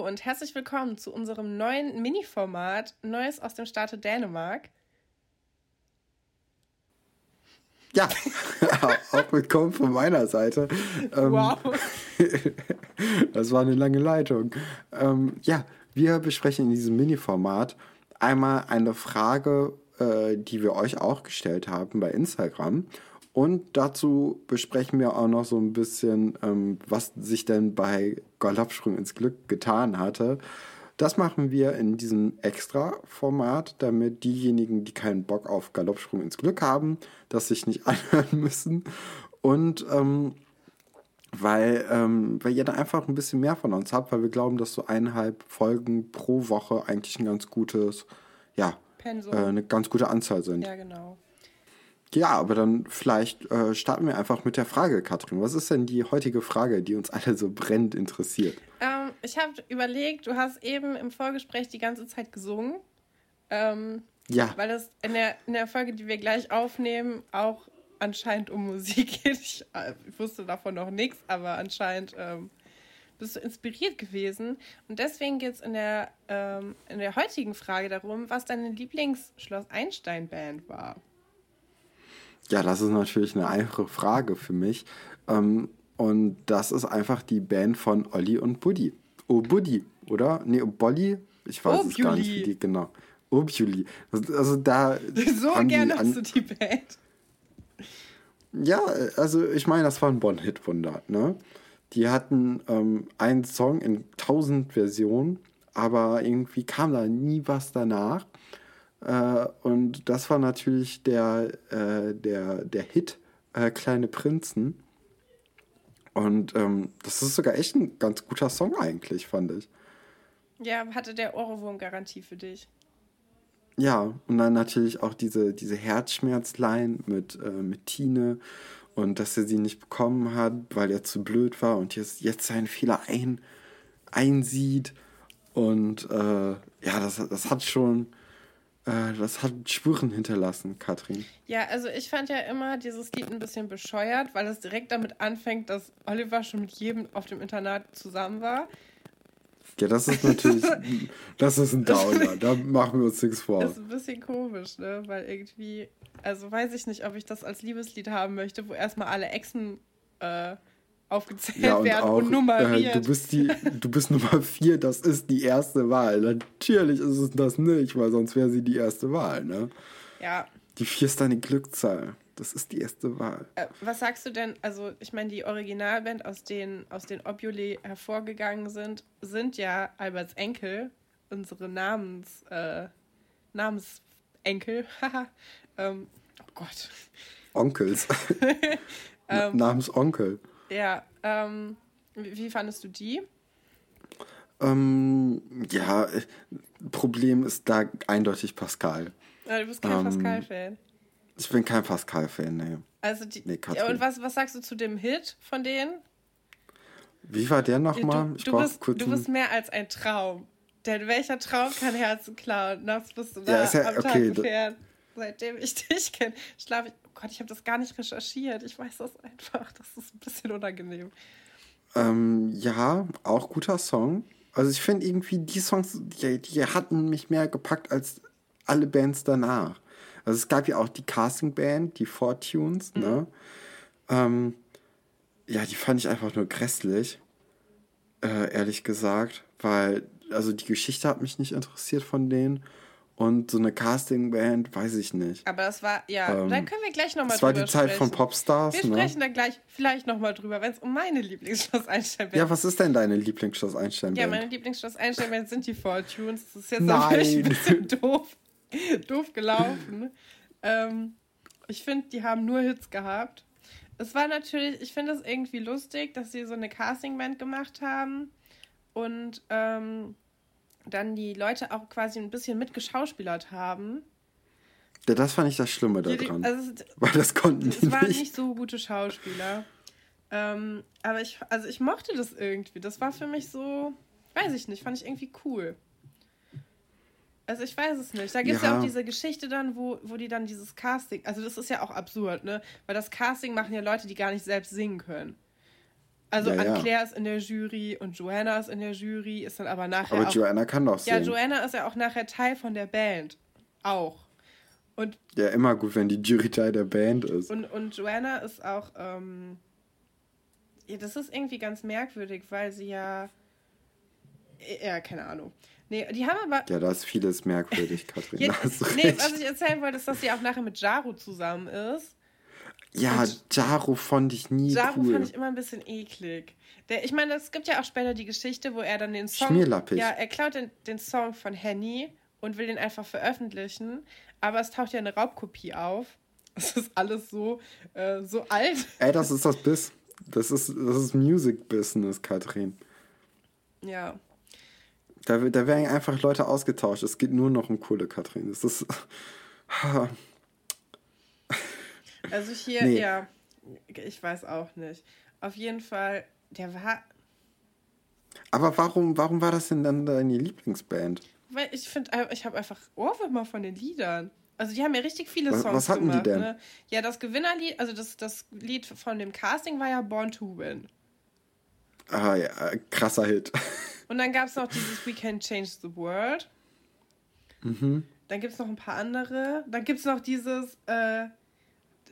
Hallo und herzlich willkommen zu unserem neuen Mini-Format Neues aus dem Staate Dänemark. Ja, auch willkommen von meiner Seite. Ähm, wow. das war eine lange Leitung. Ähm, ja, wir besprechen in diesem Mini-Format einmal eine Frage, äh, die wir euch auch gestellt haben bei Instagram. Und dazu besprechen wir auch noch so ein bisschen, ähm, was sich denn bei Galoppsprung ins Glück getan hatte. Das machen wir in diesem Extra-Format, damit diejenigen, die keinen Bock auf Galoppsprung ins Glück haben, das sich nicht anhören müssen. Und ähm, weil, ähm, weil ihr da einfach ein bisschen mehr von uns habt, weil wir glauben, dass so eineinhalb Folgen pro Woche eigentlich ein ganz gutes, ja, äh, eine ganz gute Anzahl sind. Ja, genau. Ja, aber dann vielleicht äh, starten wir einfach mit der Frage, Katrin. Was ist denn die heutige Frage, die uns alle so brennend interessiert? Ähm, ich habe überlegt, du hast eben im Vorgespräch die ganze Zeit gesungen. Ähm, ja. Weil es in der, in der Folge, die wir gleich aufnehmen, auch anscheinend um Musik geht. Ich, äh, ich wusste davon noch nichts, aber anscheinend ähm, bist du inspiriert gewesen. Und deswegen geht es in, der, ähm, in der heutigen Frage darum, was deine Lieblingsschloss Einstein-Band war. Ja, das ist natürlich eine einfache Frage für mich. Ähm, und das ist einfach die Band von Olli und Buddy. Oh, Buddy, oder? Nee, oh, Bolli? Ich weiß Obuli. es gar nicht, wie die, genau. Obuli. Also da. So gerne hast du die Band. Ja, also ich meine, das war ein Bonn-Hit-Wunder, ne? Die hatten ähm, einen Song in tausend Versionen, aber irgendwie kam da nie was danach. Äh, und das war natürlich der, äh, der, der Hit äh, Kleine Prinzen. Und ähm, das ist sogar echt ein ganz guter Song eigentlich, fand ich. Ja, hatte der Ohrwurm-Garantie für dich. Ja, und dann natürlich auch diese, diese Herzschmerzline mit, äh, mit Tine und dass er sie nicht bekommen hat, weil er zu blöd war und jetzt, jetzt seinen Fehler ein, einsieht. Und äh, ja, das, das hat schon, das hat Spuren hinterlassen, Katrin. Ja, also ich fand ja immer dieses Lied ein bisschen bescheuert, weil es direkt damit anfängt, dass Oliver schon mit jedem auf dem Internat zusammen war. Ja, das ist natürlich, das ist ein Downer, da machen wir uns nichts vor. Das ist ein bisschen komisch, ne, weil irgendwie, also weiß ich nicht, ob ich das als Liebeslied haben möchte, wo erstmal alle Exen äh, aufgezählt ja, und werden auch, und nummeriert. Äh, du, bist die, du bist Nummer vier, das ist die erste Wahl. Natürlich ist es das nicht, weil sonst wäre sie die erste Wahl. Ne? Ja. Die vier ist deine Glückzahl. Das ist die erste Wahl. Äh, was sagst du denn? Also, ich meine, die Originalband, aus denen aus den Obuli hervorgegangen sind, sind ja Alberts Enkel, unsere Namens, äh, Namensenkel. ähm, oh Gott. Onkels. ähm, Namensonkel. Ja, ähm, wie fandest du die? Ähm, ja, Problem ist da eindeutig Pascal. Ja, du bist kein ähm, Pascal-Fan. Ich bin kein Pascal-Fan, nee. Also die, nee, ja, und was, was sagst du zu dem Hit von denen? Wie war der nochmal? Du, du, bist, du bist mehr als ein Traum. Denn welcher Traum kann Herzen klauen? Nachts bist du ja, ja, am okay, Tag gefährt. Seitdem ich dich kenne, schlafe ich Gott, ich habe das gar nicht recherchiert. Ich weiß das einfach. Das ist ein bisschen unangenehm. Ähm, ja, auch guter Song. Also ich finde irgendwie die Songs, die, die hatten mich mehr gepackt als alle Bands danach. Also es gab ja auch die Casting-Band, die Fortunes, mhm. ne? Ähm, ja, die fand ich einfach nur grässlich, äh, ehrlich gesagt, weil, also die Geschichte hat mich nicht interessiert von denen. Und so eine Castingband, weiß ich nicht. Aber das war, ja, ähm, dann können wir gleich nochmal drüber sprechen. Das war die Zeit von Popstars, Wir ne? sprechen dann gleich vielleicht nochmal drüber, wenn es um meine Lieblingsschloss Einstein Ja, was ist denn deine Lieblingsschloss Einstein Ja, meine Lieblingsschloss Einstein sind die Fortunes. Das ist jetzt natürlich ein bisschen doof, doof gelaufen. ähm, ich finde, die haben nur Hits gehabt. Es war natürlich, ich finde es irgendwie lustig, dass sie so eine Castingband gemacht haben. Und, ähm, dann die Leute auch quasi ein bisschen mitgeschauspielert haben. Ja, das fand ich das Schlimme daran. Also, weil das konnten die Es waren nicht so gute Schauspieler. Ähm, aber ich, also ich mochte das irgendwie. Das war für mich so, weiß ich nicht, fand ich irgendwie cool. Also ich weiß es nicht. Da gibt es ja. ja. auch diese Geschichte dann, wo, wo die dann dieses Casting, also das ist ja auch absurd, ne? Weil das Casting machen ja Leute, die gar nicht selbst singen können. Also ja, Anne Claire ist in der Jury und Joanna ist in der Jury, ist dann aber nachher. Aber auch, Joanna kann doch singen. Ja, Joanna ist ja auch nachher Teil von der Band. Auch. Und ja, immer gut, wenn die Jury Teil der Band ist. Und, und Joanna ist auch. Ähm, ja, das ist irgendwie ganz merkwürdig, weil sie ja. Ja, keine Ahnung. Nee, die haben aber. Ja, da ist vieles merkwürdig, Katrin. ja, nee, was ich erzählen wollte, ist, dass sie auch nachher mit Jaru zusammen ist. Ja, und Jaro fand ich nie Jaro cool. fand ich immer ein bisschen eklig. Der, ich meine, es gibt ja auch später die Geschichte, wo er dann den Song... Schmierlappig. Ja, er klaut den, den Song von Henny und will den einfach veröffentlichen, aber es taucht ja eine Raubkopie auf. Es ist alles so, äh, so alt. Ey, das ist das Biss. Das ist, das ist Music Business, Katrin. Ja. Da, da werden einfach Leute ausgetauscht. Es geht nur noch um Kohle, Katrin. Das ist... Also hier, nee. ja, ich weiß auch nicht. Auf jeden Fall, der war. Aber warum, warum war das denn dann deine Lieblingsband? Weil ich finde, ich habe einfach Ohrwürmer von den Liedern. Also die haben ja richtig viele Songs was, was hatten gemacht. Die denn? Ne? Ja, das Gewinnerlied, also das, das Lied von dem Casting war ja Born to Win. Ah ja, krasser Hit. Und dann gab es noch dieses We Can Change the World. Mhm. Dann gibt es noch ein paar andere. Dann gibt es noch dieses äh,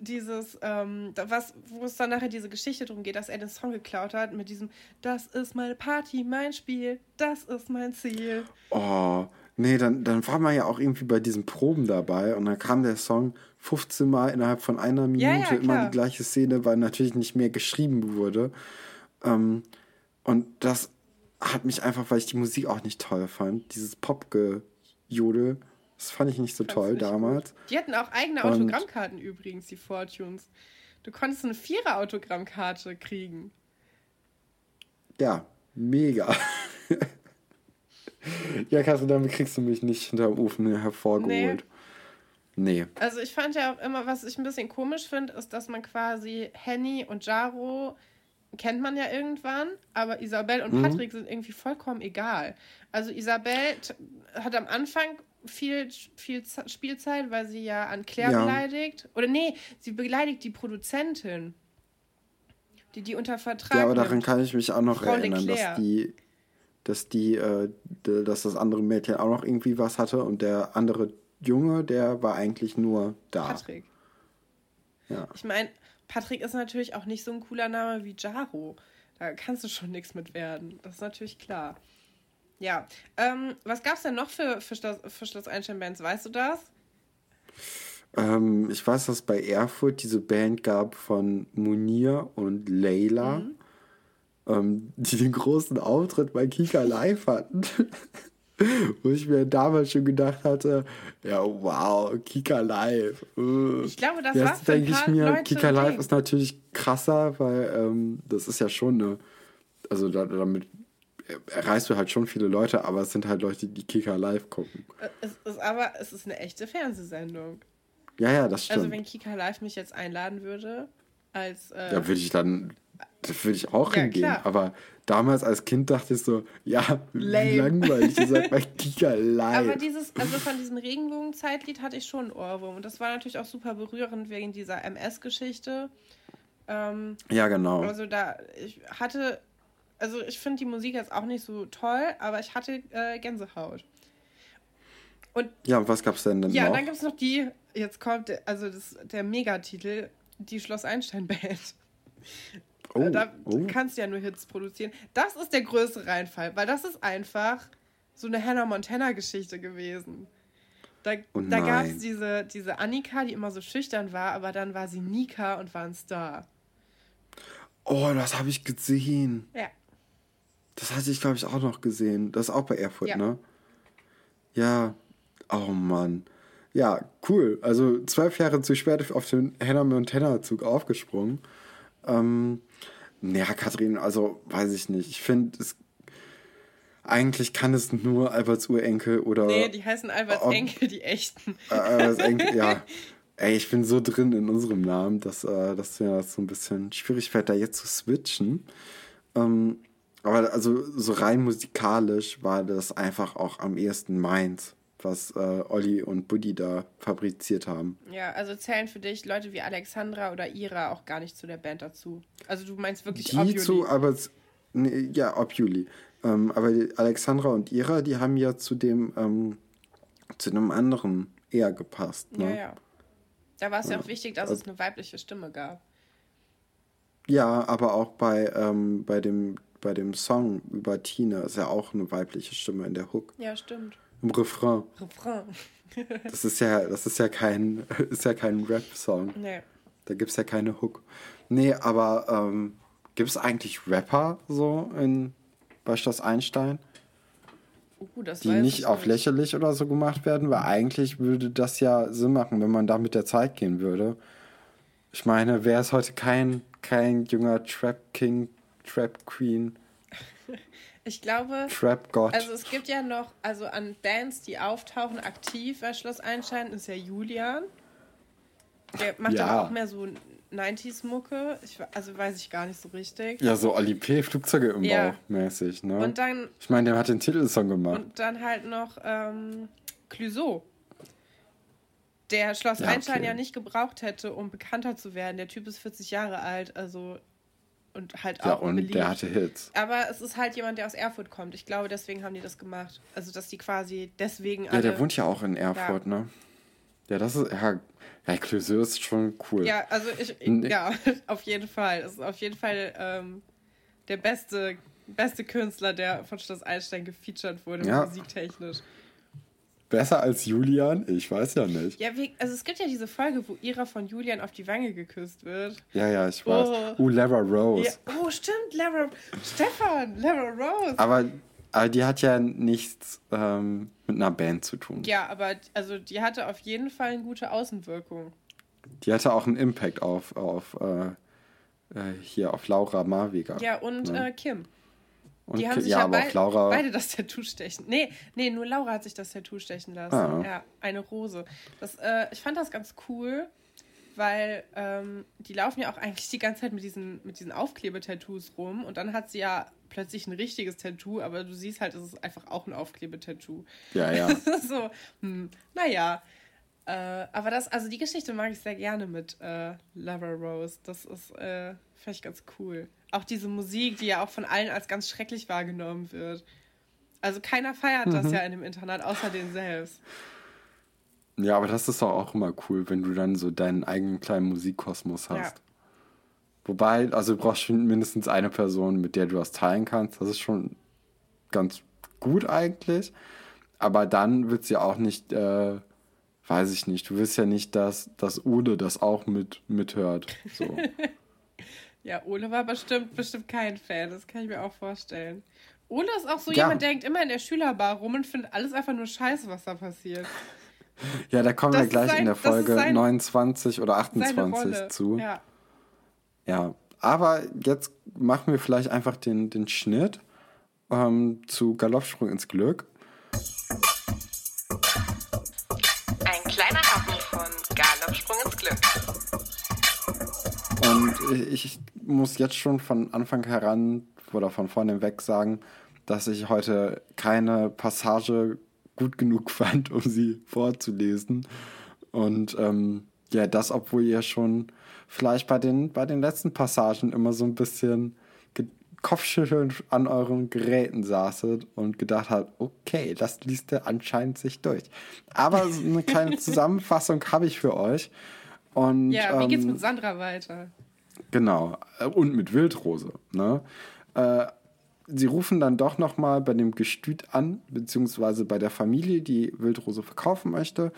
dieses, ähm, was, wo es dann nachher diese Geschichte drum geht, dass er den Song geklaut hat mit diesem, das ist meine Party, mein Spiel, das ist mein Ziel. Oh, nee, dann, dann war man ja auch irgendwie bei diesen Proben dabei und dann kam der Song 15 Mal innerhalb von einer Minute ja, ja, immer die gleiche Szene, weil natürlich nicht mehr geschrieben wurde. Ähm, und das hat mich einfach, weil ich die Musik auch nicht toll fand, dieses Pop-Gejodel, das fand ich nicht so toll damals. Gut. Die hatten auch eigene Autogrammkarten übrigens, die Fortunes. Du konntest eine Vierer-Autogrammkarte kriegen. Ja, mega. ja, Kasse, damit kriegst du mich nicht hinterm Ofen hervorgeholt. Nee. nee. Also ich fand ja auch immer, was ich ein bisschen komisch finde, ist, dass man quasi Henny und Jaro kennt man ja irgendwann, aber Isabel und mhm. Patrick sind irgendwie vollkommen egal. Also Isabel hat am Anfang viel, viel Spielzeit, weil sie ja an Claire ja. beleidigt. Oder nee, sie beleidigt die Produzentin. Die die unter Vertrag. Ja, aber daran kann ich mich auch noch Frau erinnern, dass die, dass die, äh, dass das andere Mädchen auch noch irgendwie was hatte und der andere Junge, der war eigentlich nur da. Patrick. Ja. Ich meine, Patrick ist natürlich auch nicht so ein cooler Name wie Jaro. Da kannst du schon nichts mit werden. Das ist natürlich klar. Ja. Ähm, was gab es denn noch für, für, Schloss, für Schloss Einstein-Bands? Weißt du das? Ähm, ich weiß, dass es bei Erfurt diese Band gab von Munir und Leila, mhm. ähm, die den großen Auftritt bei Kika Live hatten. Wo ich mir damals schon gedacht hatte, ja, wow, Kika Live. Uh. Ich glaube, das Jetzt war denke ich mir, Leute Kika Live ist natürlich krasser, weil ähm, das ist ja schon eine, also da, damit erreichst du halt schon viele Leute, aber es sind halt Leute, die Kika live gucken. Es ist aber, es ist eine echte Fernsehsendung. Ja, ja, das stimmt. Also wenn Kika live mich jetzt einladen würde, als... Äh, da würde ich dann, da würde ich auch ja, hingehen. Klar. Aber damals als Kind dachte ich so, ja, Lame. langweilig, ihr seid bei Kika live. Aber dieses, also von diesem Regenbogen-Zeitlied hatte ich schon einen Ohrwurm. Und das war natürlich auch super berührend wegen dieser MS-Geschichte. Ähm, ja, genau. Also da, ich hatte also ich finde die Musik jetzt auch nicht so toll, aber ich hatte äh, Gänsehaut. Und ja, und was gab's denn dann ja, noch? Ja, dann gibt es noch die, jetzt kommt, also das, der Megatitel, die Schloss Einstein Band. Oh, da oh. kannst du ja nur Hits produzieren. Das ist der größte Reinfall, weil das ist einfach so eine Hannah Montana-Geschichte gewesen. Da, oh da gab es diese, diese Annika, die immer so schüchtern war, aber dann war sie Nika und war ein Star. Oh, das habe ich gesehen. Ja. Das hatte ich, glaube ich, auch noch gesehen. Das ist auch bei Erfurt, ja. ne? Ja. Oh Mann. Ja, cool. Also zwölf Jahre zu spät auf den Hannah Montana-Zug aufgesprungen. Ähm, naja, Kathrin, also weiß ich nicht. Ich finde, es eigentlich kann es nur Alberts Urenkel oder. Nee, die heißen Alberts ob, Enkel, die echten. Äh, Alberts Enkel, ja. Ey, ich bin so drin in unserem Namen, dass, äh, dass mir das so ein bisschen schwierig fällt, da jetzt zu switchen. Ähm, aber also so rein musikalisch war das einfach auch am ehesten meins. was äh, Olli und Buddy da fabriziert haben. Ja, also zählen für dich Leute wie Alexandra oder Ira auch gar nicht zu der Band dazu. Also du meinst wirklich Die zu, aber nee, ja, ob Juli. Ähm, aber Alexandra und Ira, die haben ja zu dem ähm, zu einem anderen eher gepasst. Ne? Ja, ja. Da war es ja. ja auch wichtig, dass also, es eine weibliche Stimme gab. Ja, aber auch bei, ähm, bei, dem, bei dem Song über Tina ist ja auch eine weibliche Stimme in der Hook. Ja, stimmt. Im Refrain. Refrain. das ist ja, das ist ja kein, ist ja kein Rap-Song. Nee. Da gibt es ja keine Hook. Nee, aber ähm, gibt es eigentlich Rapper so in bei Schloss Einstein? Uh, die nicht auf lächerlich oder so gemacht werden, weil eigentlich würde das ja Sinn machen, wenn man da mit der Zeit gehen würde. Ich meine, wer ist heute kein, kein junger Trap King, Trap Queen? Ich glaube, Trap God. also es gibt ja noch, also an Bands, die auftauchen aktiv bei Schloss Einstein, ist ja Julian. Der macht ja. aber auch mehr so 90s-Mucke. Also weiß ich gar nicht so richtig. Ja, so Ali P. Flugzeuge im ja. Bauch mäßig, ne? Und dann. Ich meine, der hat den Titelsong gemacht. Und dann halt noch ähm, Clouseau. Der Schloss ja, Einstein okay. ja nicht gebraucht hätte, um bekannter zu werden. Der Typ ist 40 Jahre alt, also und halt auch ja, und beliebt. der hatte Hits. Aber es ist halt jemand, der aus Erfurt kommt. Ich glaube, deswegen haben die das gemacht. Also, dass die quasi deswegen. Ja, der wohnt ja auch in Erfurt, ja. ne? Ja, das ist. Ja, ja, Clouseau ist schon cool. Ja, also ich, nee. ja, auf jeden Fall. Es ist auf jeden Fall ähm, der beste, beste Künstler, der von Schloss Einstein gefeatured wurde, ja. musiktechnisch. Besser als Julian? Ich weiß ja nicht. Ja, also es gibt ja diese Folge, wo Ira von Julian auf die Wange geküsst wird. Ja, ja, ich weiß. Oh, uh, Lara Rose. Ja, oh, stimmt, Lara. Stefan, Lara Rose. Aber aber die hat ja nichts ähm, mit einer Band zu tun. Ja, aber also die hatte auf jeden Fall eine gute Außenwirkung. Die hatte auch einen Impact auf, auf äh, äh hier auf Laura Marwiger. Ja, und ne? äh, Kim. Und die haben sich ja, ja aber beid, Laura... beide das Tattoo stechen. Nee, nee, nur Laura hat sich das Tattoo stechen lassen. Ah. Ja, eine Rose. Das, äh, ich fand das ganz cool, weil ähm, die laufen ja auch eigentlich die ganze Zeit mit diesen, mit diesen Aufklebetattoos rum und dann hat sie ja plötzlich ein richtiges Tattoo, aber du siehst halt, es ist einfach auch ein Aufklebetattoo. Ja, ja. so, hm, naja. Äh, aber das, also die Geschichte mag ich sehr gerne mit äh, Lover Rose. Das ist äh, vielleicht ganz cool. Auch diese Musik, die ja auch von allen als ganz schrecklich wahrgenommen wird. Also keiner feiert mhm. das ja in dem Internat, außer den selbst. Ja, aber das ist doch auch immer cool, wenn du dann so deinen eigenen kleinen Musikkosmos hast. Ja. Wobei, also du brauchst schon mindestens eine Person, mit der du das teilen kannst. Das ist schon ganz gut eigentlich. Aber dann wird es ja auch nicht, äh, weiß ich nicht, du willst ja nicht, dass, dass Ole das auch mit, mithört. So. ja, Ole war bestimmt, bestimmt kein Fan, das kann ich mir auch vorstellen. Ole ist auch so ja. jemand, der denkt immer in der Schülerbar rum und findet alles einfach nur scheiße, was da passiert. Ja, da kommen das wir gleich sein, in der Folge sein, 29 oder 28 zu. Ja. Ja, aber jetzt machen wir vielleicht einfach den, den Schnitt ähm, zu Galoppsprung ins Glück. Und ich muss jetzt schon von Anfang heran oder von vorne weg sagen, dass ich heute keine Passage gut genug fand, um sie vorzulesen. Und ähm, ja, das, obwohl ihr schon vielleicht bei den, bei den letzten Passagen immer so ein bisschen kopfschüttelnd an euren Geräten saßet und gedacht habt, okay, das liest er anscheinend sich durch. Aber so eine kleine Zusammenfassung habe ich für euch. Und, ja, wie ähm, geht's mit Sandra weiter? Genau, äh, und mit Wildrose. Ne? Äh, sie rufen dann doch nochmal bei dem Gestüt an, beziehungsweise bei der Familie, die Wildrose verkaufen möchte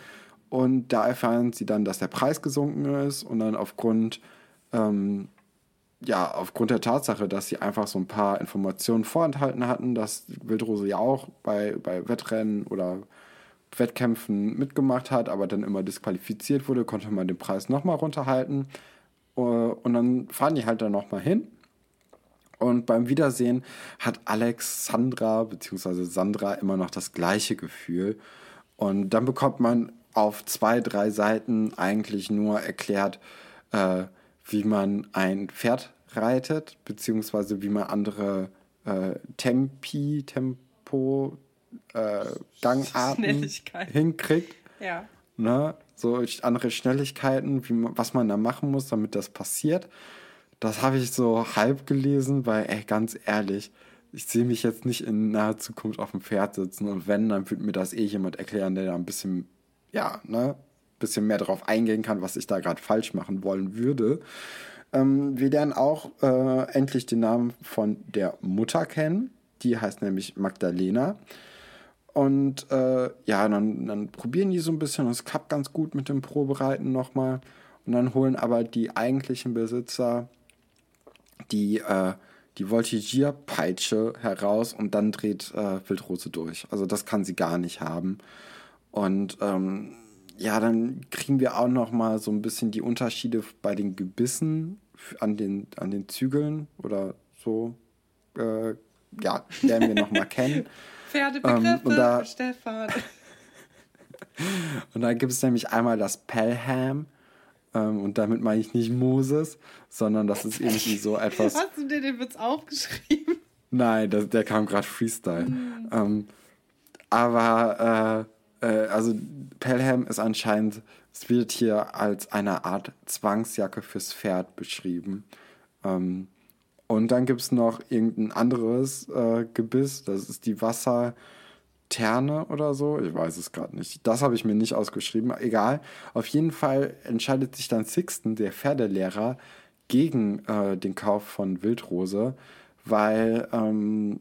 und da erfahren sie dann, dass der Preis gesunken ist und dann aufgrund, ähm, ja, aufgrund der Tatsache, dass sie einfach so ein paar Informationen vorenthalten hatten, dass Wildrose ja auch bei, bei Wettrennen oder Wettkämpfen mitgemacht hat, aber dann immer disqualifiziert wurde, konnte man den Preis nochmal runterhalten. Äh, und dann fahren die halt dann nochmal hin. Und beim Wiedersehen hat Alexandra bzw. Sandra immer noch das gleiche Gefühl. Und dann bekommt man auf zwei, drei Seiten eigentlich nur erklärt, äh, wie man ein Pferd reitet, beziehungsweise wie man andere äh, Tempi, Tempo, äh, Gangarten hinkriegt. Ja. Ne? So andere Schnelligkeiten, wie was man da machen muss, damit das passiert. Das habe ich so halb gelesen, weil, ey, ganz ehrlich, ich sehe mich jetzt nicht in naher Zukunft auf dem Pferd sitzen und wenn, dann würde mir das eh jemand erklären, der da ein bisschen, ja, ne, bisschen mehr darauf eingehen kann, was ich da gerade falsch machen wollen würde. Ähm, wir lernen auch äh, endlich den Namen von der Mutter kennen. Die heißt nämlich Magdalena. Und äh, ja, dann, dann probieren die so ein bisschen und es klappt ganz gut mit dem Probereiten nochmal. Und dann holen aber die eigentlichen Besitzer die, äh, die Voltigierpeitsche heraus und dann dreht äh, Wildrose durch. Also das kann sie gar nicht haben. Und ähm, ja, dann kriegen wir auch noch mal so ein bisschen die Unterschiede bei den Gebissen an den, an den Zügeln oder so. Äh, ja, lernen wir noch mal kennen. Pferdebegriffe, ähm, und da, Stefan. und da gibt es nämlich einmal das Pelham. Ähm, und damit meine ich nicht Moses, sondern das ist irgendwie so etwas. Hast du dir den Witz aufgeschrieben? Nein, das, der kam gerade Freestyle. Mhm. Ähm, aber äh, äh, also Pelham ist anscheinend, es wird hier als eine Art Zwangsjacke fürs Pferd beschrieben. Ähm, und dann gibt es noch irgendein anderes äh, Gebiss, das ist die Wasserterne oder so. Ich weiß es gerade nicht. Das habe ich mir nicht ausgeschrieben. Egal. Auf jeden Fall entscheidet sich dann Sixten, der Pferdelehrer, gegen äh, den Kauf von Wildrose, weil, ähm,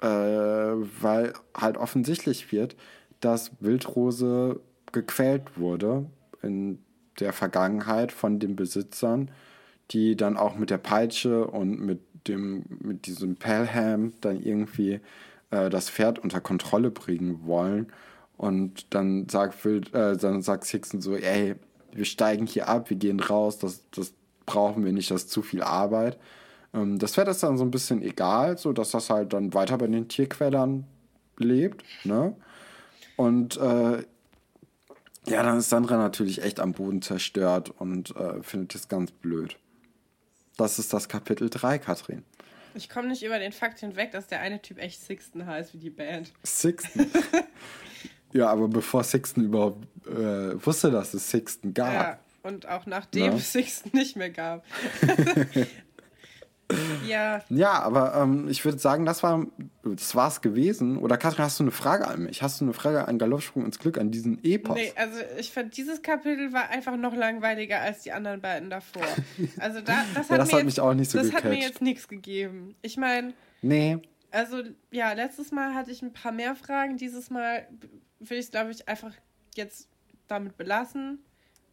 äh, weil halt offensichtlich wird, dass Wildrose gequält wurde in der Vergangenheit von den Besitzern die dann auch mit der Peitsche und mit dem, mit diesem Pelham dann irgendwie äh, das Pferd unter Kontrolle bringen wollen. Und dann sagt, äh, dann sagt Sixten so, ey, wir steigen hier ab, wir gehen raus, das, das brauchen wir nicht, das ist zu viel Arbeit. Ähm, das Pferd ist dann so ein bisschen egal, so dass das halt dann weiter bei den Tierquälern lebt, ne? Und äh, ja, dann ist Sandra natürlich echt am Boden zerstört und äh, findet das ganz blöd. Das ist das Kapitel 3, Katrin. Ich komme nicht über den Fakt hinweg, dass der eine Typ echt Sixten heißt wie die Band. Sixten? ja, aber bevor Sixten überhaupt äh, wusste, dass es Sixten gab. Ja, und auch nachdem es Sixten nicht mehr gab. Ja. Ja, aber ähm, ich würde sagen, das war das war's gewesen. Oder Katrin, hast du eine Frage an mich? Hast du eine Frage an Galoppsprung ins Glück, an diesen Epos? Nee, also ich fand, dieses Kapitel war einfach noch langweiliger als die anderen beiden davor. Also da, das, hat, ja, das hat mich jetzt, auch nicht so Das gecatcht. hat mir jetzt nichts gegeben. Ich meine. Nee. Also, ja, letztes Mal hatte ich ein paar mehr Fragen. Dieses Mal will ich es, glaube ich, einfach jetzt damit belassen.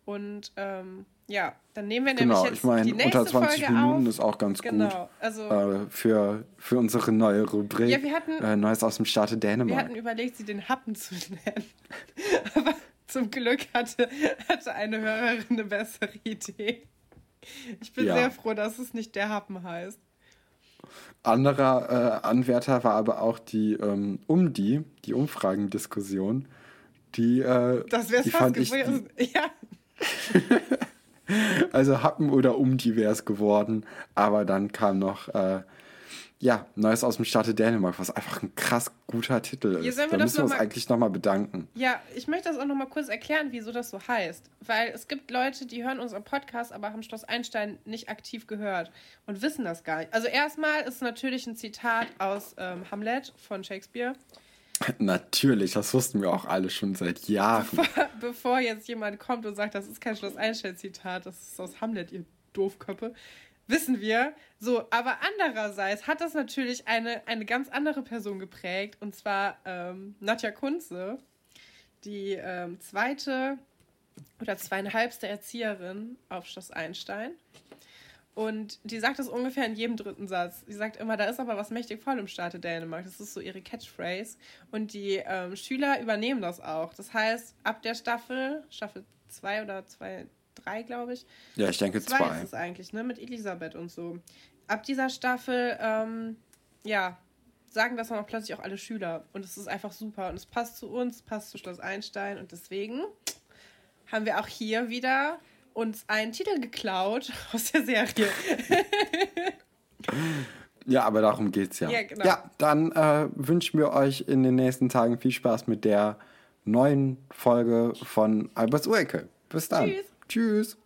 Und ähm, ja, dann nehmen wir genau, nämlich jetzt ich mein, die nächste unter 20 Folge Minuten auf. ist auch ganz genau, gut. Also, äh, für, für unsere neue Rubrik. Ja, wir hatten, äh, Neues aus dem Staate Dänemark. Wir hatten überlegt, sie den Happen zu nennen. Aber zum Glück hatte, hatte eine Hörerin eine bessere Idee. Ich bin ja. sehr froh, dass es nicht der Happen heißt. Anderer äh, Anwärter war aber auch die ähm, um die, die Umfragendiskussion. Die, äh, das wäre fast gewesen. Ja. also Happen oder umdivers geworden. Aber dann kam noch, äh, ja, Neues aus dem Staate Dänemark, was einfach ein krass guter Titel ist. da müssen wir uns mal, eigentlich nochmal bedanken. Ja, ich möchte das auch nochmal kurz erklären, wieso das so heißt. Weil es gibt Leute, die hören unseren Podcast, aber haben Schloss Einstein nicht aktiv gehört und wissen das gar nicht. Also erstmal ist natürlich ein Zitat aus ähm, Hamlet von Shakespeare. Natürlich, das wussten wir auch alle schon seit Jahren. Bevor, bevor jetzt jemand kommt und sagt, das ist kein Schloss Einstein-Zitat, das ist aus Hamlet, ihr Doofköppe, wissen wir. So, aber andererseits hat das natürlich eine, eine ganz andere Person geprägt, und zwar ähm, Nadja Kunze, die ähm, zweite oder zweieinhalbste Erzieherin auf Schloss Einstein. Und die sagt das ungefähr in jedem dritten Satz. Sie sagt immer, da ist aber was mächtig voll im Staate Dänemark. Das ist so ihre Catchphrase. Und die ähm, Schüler übernehmen das auch. Das heißt, ab der Staffel, Staffel 2 oder 2, 3, glaube ich. Ja, ich denke 2 ist es eigentlich, ne? Mit Elisabeth und so. Ab dieser Staffel, ähm, ja, sagen das dann auch plötzlich auch alle Schüler. Und es ist einfach super. Und es passt zu uns, passt zu Schloss Einstein. Und deswegen haben wir auch hier wieder uns einen Titel geklaut aus der Serie. Ja, aber darum geht's ja. Ja, genau. Ja, dann äh, wünschen wir euch in den nächsten Tagen viel Spaß mit der neuen Folge von Alberts Uecke. Bis dann. Tschüss. Tschüss.